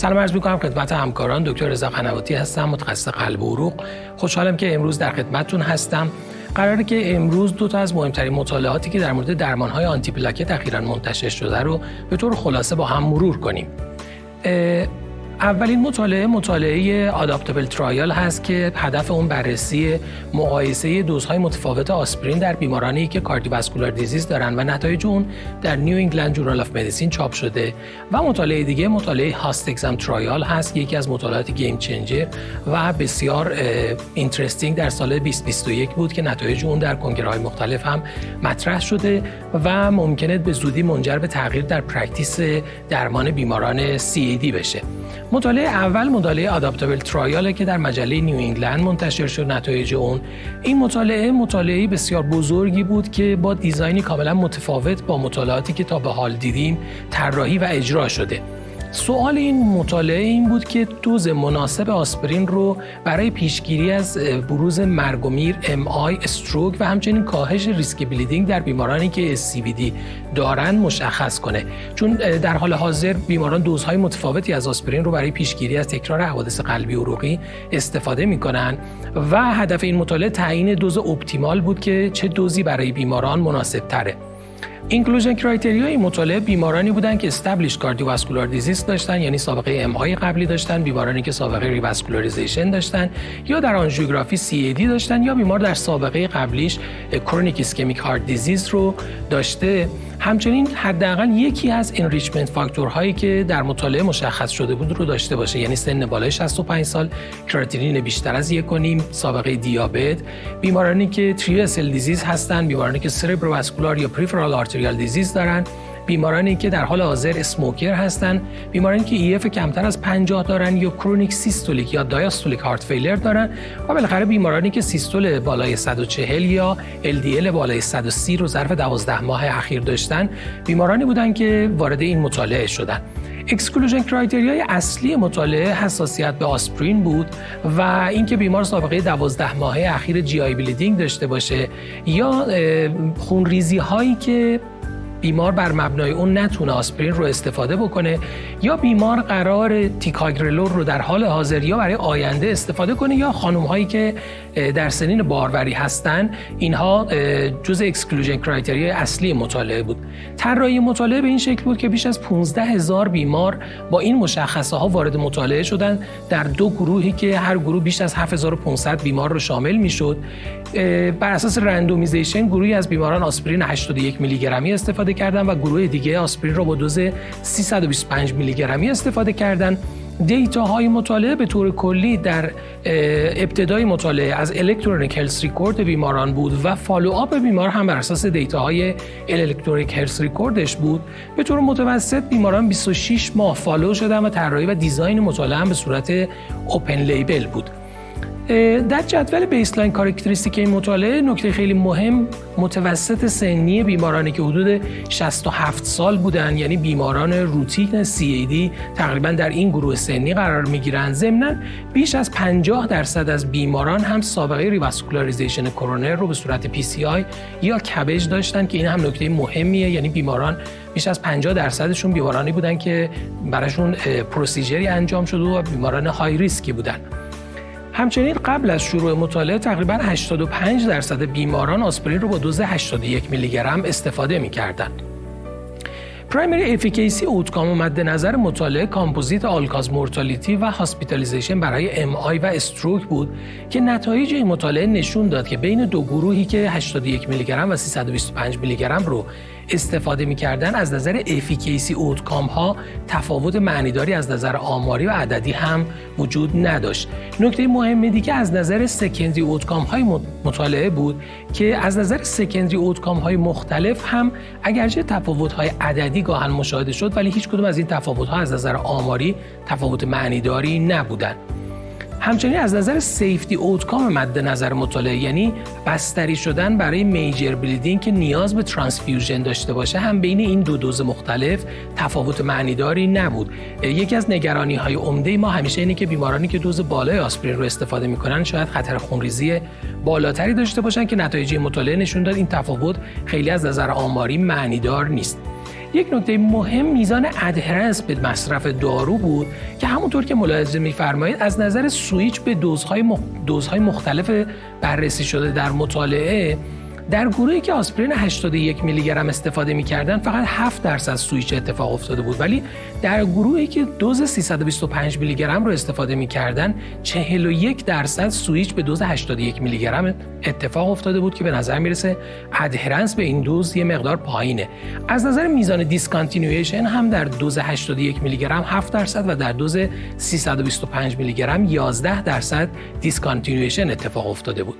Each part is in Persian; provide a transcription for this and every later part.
سلام عرض می‌کنم خدمت همکاران. دکتر رضا قنواتی هستم متخصص قلب و عروق. خوشحالم که امروز در خدمتتون هستم. قراره که امروز دو تا از مهمترین مطالعاتی که در مورد درمانهای آنتی پلاکت اخیرا منتشر شده رو به طور خلاصه با هم مرور کنیم. اولین مطالعه مطالعه آداپتبل ترایال هست که هدف اون بررسی مقایسه دوزهای متفاوت آسپرین در بیمارانی که کاردیوواسکولار دیزیز دارن و نتایج اون در New England Journal of Medicine چاپ شده. و مطالعه دیگه مطالعه HOST-EXAM trial هست یکی از مطالعات game changer و بسیار interesting در سال 2021 بود که نتایج اون در کنگره های مختلف هم مطرح شده و ممکنه به زودی منجر به تغییر در practice درمان بیماران CAD بشه. مطالعه اول مطالعه ADAPTABLE trial ه که در مجله New England منتشر شد نتایج اون. این مطالعه مطالعه بسیار بزرگی بود که با design ی کاملا متفاوت با مطالعاتی که تا به حال دیدیم طراحی و اجرا شده. سوال این مطالعه این بود که دوز مناسب آسپرین رو برای پیشگیری از بروز مرگ و میر، MI، stroke و همچنین کاهش ریسک bleeding در بیمارانی که CAD دارن مشخص کنه. چون در حال حاضر بیماران دوزهای متفاوتی از آسپرین رو برای پیشگیری از تکرار حوادث قلبی عروقی استفاده می‌کنن و هدف این مطالعه تعیین دوز optimal بود که چه دوزی برای بیماران مناسب تره inclusion criteria این مطالعه بیمارانی بودند که established cardiovascular disease داشتن یعنی سابقه MI قبلی داشتن بیمارانی که سابقه revascularization داشتن یا در آنژیوگرافی CAD داشتن یا بیمار در سابقه قبلیش chronic ischemic heart disease رو داشته. همچنین حداقل یکی از enrichment factor هایی که در مطالعه مشخص شده بود رو داشته باشه. یعنی سن بالای 65 سال کراتینین بیشتر از یک و نیم سابقه دیابت بیمارانی که three vessel disease هستن بیمارانی که cerebrovascular یا peripheral arterial disease دارن. بیمارانی که در حال حاضر smoker هستن بیمارانی که EF کمتر از 50 دارن یا chronic systolic یا diastolic heart failure دارن و بالاخره بیمارانی که سیستول بالای 140 یا LDL بالای 130 رو ظرف 12 ماه اخیر داشتن بیمارانی بودن که وارد این مطالعه شدن. exclusion criteria ی اصلی مطالعه حساسیت به آسپرین بود و اینکه بیمار سابقه 12 ماهه اخیر GI bleeding داشته باشه یا خونریزی هایی که بیمار بر مبنای اون نتونه آسپرین رو استفاده بکنه یا بیمار قرار ticagrelor رو در حال حاضر یا برای آینده استفاده کنه یا خانم هایی که در سنین باروری هستن اینها جز exclusion criteria ی اصلی مطالعه بود. طراحی مطالعه به این شکل بود که بیش از 15 هزار بیمار با این مشخصه ها وارد مطالعه شدن. در دو گروهی که هر گروه بیش از 7500 بیمار رو شامل می‌شد. بر اساس randomization گروهی از بیماران آسپرین 81 میلی گرمی استفاده کردن و گروه دیگه آسپرین رو با دوز 325 میلی گرمی استفاده کردن. data های مطالعه به طور کلی در ابتدای مطالعه از electronic health record بیماران بود و follow up بیمار هم بر اساس data های electronic health recordش بود. به طور متوسط بیماران 26 ماه follow شدن و طراحی و design مطالعه هم به صورت open label بود. در جدول baseline characteristic این مطالعه نکته خیلی مهم متوسط سنی بیمارانی که حدود 67 سال بودن یعنی بیماران routine CAD تقریبا در این گروه سنی قرار می‌گیرند. ضمنا بیش از 50 درصد از بیماران هم سابقه revascularization کرونر رو به صورت PCI یا CABG داشتن که این هم نکته مهمیه. یعنی بیماران بیش از 50 درصدشون بیمارانی بودن که براشون procedureی انجام شده و بیماران high riskی بودن. همچنین قبل از شروع مطالعه تقریبا 85 درصد بیماران آسپرین رو با دوز 81 میلی گرم استفاده می‌کردند. primary efficacy outcome و مد نظر مطالعه composite all-cause mortality و hospitalization برای MI و stroke بود که نتایج این مطالعه نشون داد که بین دو گروهی که 81 میلی گرم و 325 میلی گرم رو استفاده می‌کردن از نظر افیکیسی اوتکام ها تفاوت معنیداری از نظر آماری و عددی هم وجود نداشت. نکته مهم دیگه از نظر سکندری اوتکام های مطالعه بود که از نظر سکندری اوتکام های مختلف هم اگرچه تفاوت های عددی گاهن مشاهده شد ولی هیچ کدوم از این تفاوت ها از نظر آماری تفاوت معنیداری نبودند همچنین از نظر safety outcome مد نظر مطالعه یعنی بستری شدن برای major bleeding که نیاز به transfusion داشته باشه هم بین این دو دوز مختلف تفاوت معنیداری نبود. یکی از نگرانی های عمده ما همیشه اینه که بیمارانی که دوز بالای آسپرین رو استفاده می‌کنن شاید خطر خونریزی بالاتری داشته باشن که نتایج مطالعه نشون داد. این تفاوت خیلی از نظر آماری معنیدار نیست. یک نکته مهم میزان adherence به مصرف دارو بود که همونطور که ملاحظه میفرمایید از نظر سویچ به دوزهای, مختلف بررسی شده در مطالعه در گروهی که آسپرین 81 میلی گرم استفاده می‌کردن فقط 7 درصد سویچ اتفاق افتاده بود. ولی در گروهی که دوز 325 میلی گرم رو استفاده می‌کردن 41 درصد سویچ به دوز 81 میلی گرم اتفاق افتاده بود که به نظر می‌رسه adherence به این دوز یه مقدار پایینه. از نظر میزان discontinuation هم در دوز 81 میلی گرم 7 درصد و در دوز 325 میلی گرم 11 درصد discontinuation اتفاق افتاده بود.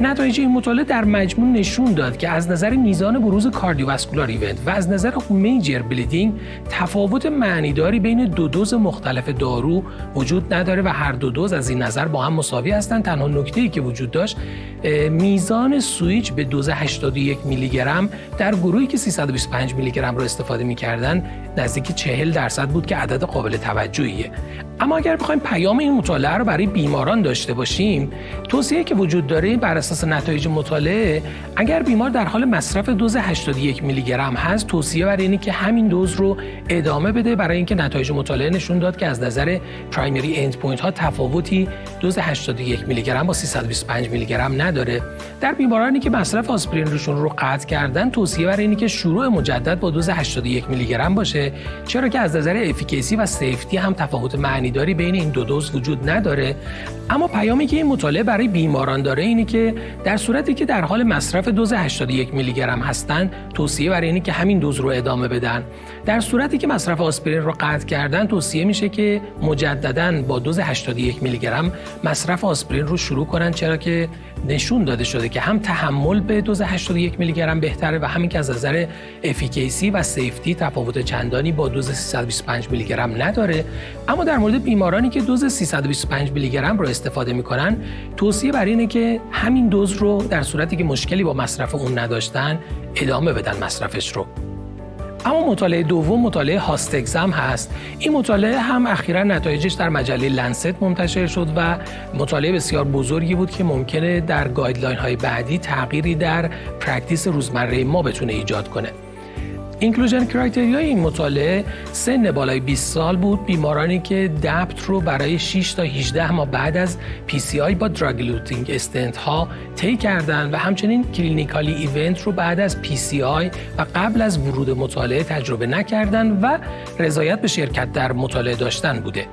نتایج این مطالعه در مجموع نشون داد که از نظر میزان بروز cardiovascular event و از نظر major bleeding تفاوت معنیداری بین دو دوز مختلف دارو وجود نداره و هر دو دوز از این نظر با هم مساوی هستند تنها نکته ای که وجود داشت میزان سویچ به دوز 81 میلی گرم در گروهی که 325 میلی گرم رو استفاده می‌کردن نزدیک 40 درصد بود که عدد قابل توجهیه. اما اگر بخوایم پیام این مطالعه رو برای بیماران داشته باشیم توصیه که وجود داره بر اساس نتایج مطالعه اگر بیمار در حال مصرف دوز 81 میلی گرم هست توصیه برای اینه که همین دوز رو ادامه بده برای اینکه نتایج مطالعه نشون داد که از نظر primary end point ها تفاوتی دوز 81 میلی گرم با 325 میلی گرم نداره. در بیمارانی که مصرف آسپرین روشون رو قطع کردن توصیه برای اینه که شروع مجدد با دوز 81 میلی گرم باشه چرا که از نظر افیکیسی و سیفتی هم تفاوت معنیداری بین این دو دوز وجود نداره اما پیامی که این مطالعه برای بیماران داره اینه که در صورتی که در حال مصرف دوز 81 میلی گرم هستند توصیه برای اینه که همین دوز رو ادامه بدن. در صورتی که مصرف آسپرین رو قطع کردن توصیه میشه که مجددا با دوز 81 میلی گرم مصرف آسپرین رو شروع کنن چرا که نشون داده شده که هم تحمل به دوز 81 میلی گرم بهتره و همین که از نظر افیکیسی و سیفتی تفاوت چندانی با دوز 325 میلی گرم نداره. اما در مورد بیمارانی که دوز 325 میلی گرم رو استفاده می‌کنن توصیه بر اینه که همین دوز رو در صورتی که مشکلی با مصرف اون نداشتن ادامه بدن مصرفش رو. اما مطالعه دوم مطالعه هاست اگزم هست. این مطالعه هم اخیرا نتایجش در مجله لنست منتشر شد و مطالعه بسیار بزرگی بود که ممکنه در guideline های بعدی تغییری در practice روزمره ما بتونه ایجاد کنه. inclusion criteriaی این مطالعه سن بالای 20 سال بود. بیمارانی که DAPT رو برای 6 تا 18 ماه بعد از PCI با drug eluting stent ها طی کردن و همچنین clinically event رو بعد از PCI و قبل از ورود مطالعه تجربه نکردن و رضایت به شرکت در مطالعه داشتن بوده.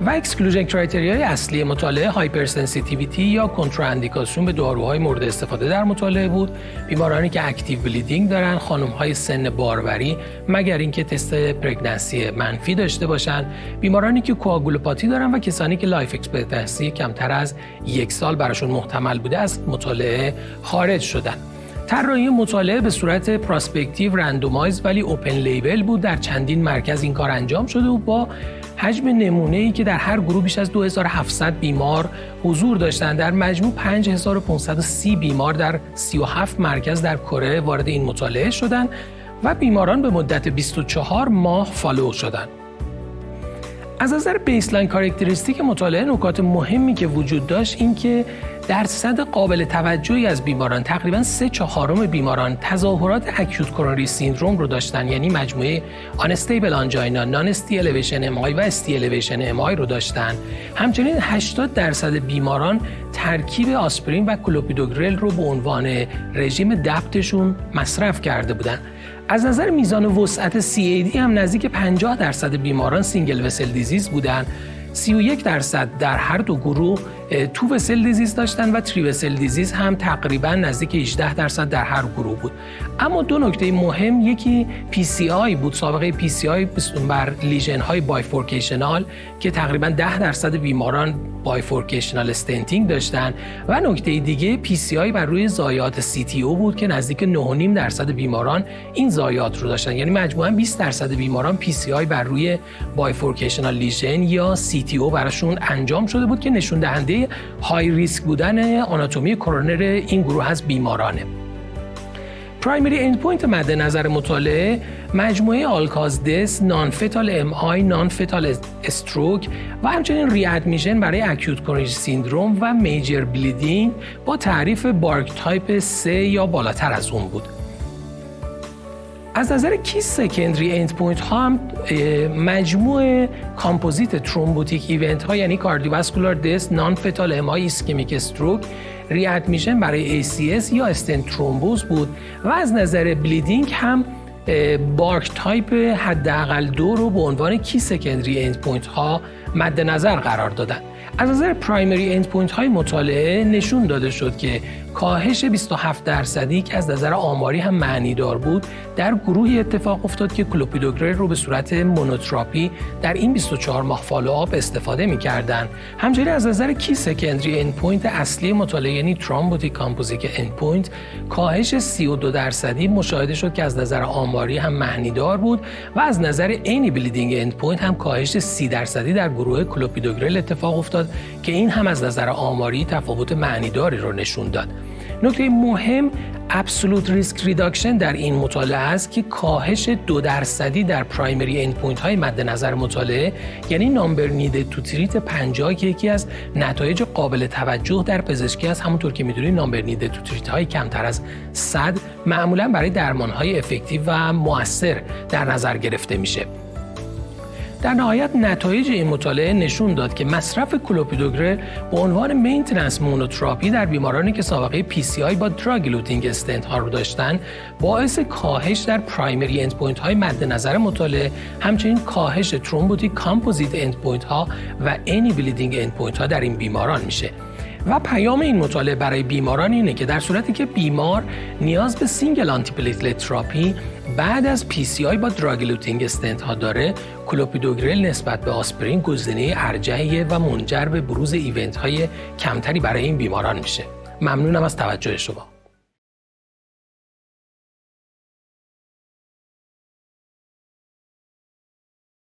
و exclusion criteriaی اصلی مطالعه hypersensitivity یا کنتراندیکاسیون به داروهای مورد استفاده در مطالعه بود. بیمارانی که active bleeding دارن خانم های سن باروری مگر اینکه تست pregnancy منفی داشته باشند بیمارانی که کوآگولوپاتی دارن و کسانی که life expectancy کمتر از یک سال براشون محتمل بوده از مطالعه خارج شدن. طراحی مطالعه به صورت prospective randomize ولی open label بود. در چندین مرکز این کار انجام شده و با حجم نمونه ای که در هر گروه بیش از 2700 بیمار حضور داشتند در مجموع 5530 بیمار در 37 مرکز در کره وارد این مطالعه شدند و بیماران به مدت 24 ماه follow شدند. از نظر baseline characteristic مطالعه نکات مهمی که وجود داشت این که درصد قابل توجهی از بیماران تقریبا سه چهارم بیماران تظاهرات acute coronary syndrome رو داشتن یعنی مجموعه unstable angina non-ST elevation MI و ST elevation MI رو داشتن. همچنین 80 درصد بیماران ترکیب آسپرین و کلوپیدوگرل رو به عنوان رژیم DAPTشون مصرف کرده بودن. از نظر میزان وسعت CAD هم نزدیک 50 درصد بیماران single vessel disease بودن. 31 درصد در هر دو گروه two vessel disease داشتن و three vessel disease هم تقریبا نزدیک 18 درصد در هر گروه بود. اما دو نکته مهم یکی PCI بود سابقه PCI بر lesion های bifurcational که تقریبا 10 درصد بیماران bifurcational stenting داشتن. و نکته دیگه PCI بر روی زایات سی تی او بود که نزدیک 9.5 درصد بیماران این ضایعات رو داشتن. یعنی مجموعا 20 درصد بیماران PCI بر روی bifurcational lesion یا CTO براشون انجام شده بود که نشون دهنده high risk بودن آناتومی کرونر این گروه از بیمارانه primary end point مد نظر مطالعه مجموعه all-cause death، non-fatal MI، non-fatal stroke و همچنین readmission برای acute coronary syndrome و major bleeding با تعریف BARC type 3 یا بالاتر از اون بود. از نظر key secondary end point ها هم مجموع composite thrombotic event ها یعنی cardiovascular death non-fatal MI ischemic stroke ری برای ACS یا استنت ترومبوز بود و از نظر bleeding هم BARC type حداقل دو رو به عنوان key secondary endpoint ها مد نظر قرار دادن. از نظر primary endpoint های مطالعه نشون داده شد که کاهش 27 درصدی که از نظر آماری هم معنیدار بود در گروهی اتفاق افتاد که کلوپیدوگرل رو به صورت مونوتراپی در این 24 ماه follow-up استفاده می‌کردند. همچنین از نظر key secondary endpoint اصلی مطالعه یعنی thrombotic composite endpoint کاهش 32 درصدی مشاهده شد که از نظر آماری هم معنیدار بود و از نظر any bleeding endpoint هم کاهش 30 درصدی در گروه کلوپیدوگرل اتفاق افتاد که این هم از نظر آماری تفاوت معنیداری رو نشون داد. نکته مهم absolute risk reduction در این مطالعه است که کاهش دو درصدی در primary endpoint های مد نظر مطالعه یعنی number needed to treat 50 که یکی از نتایج قابل توجه در پزشکی است همونطور که می‌دونید number needed to treat های کمتر از 100 معمولا برای درمان های effective و موثر در نظر گرفته میشه. در نهایت نتایج این مطالعه نشون داد که مصرف کلوپیدوگرل به عنوان maintenance مونوتراپی در بیمارانی که سابقه PCI با drug-eluting stent ها رو داشتن باعث کاهش در primary endpoint های مد نظر مطالعه همچنین کاهش thrombotic composite endpoint ها و any bleeding endpoint ها در این بیماران میشه. و پیام این مطالعه برای بیماران اینه که در صورتی که بیمار نیاز به single antiplatelet therapy بعد از PCI با drug-eluting stent ها داره کلوپیدوگرل نسبت به آسپرین گزینه ارجحیه و منجر به بروز event های کمتری برای این بیماران میشه. ممنونم از توجه شما.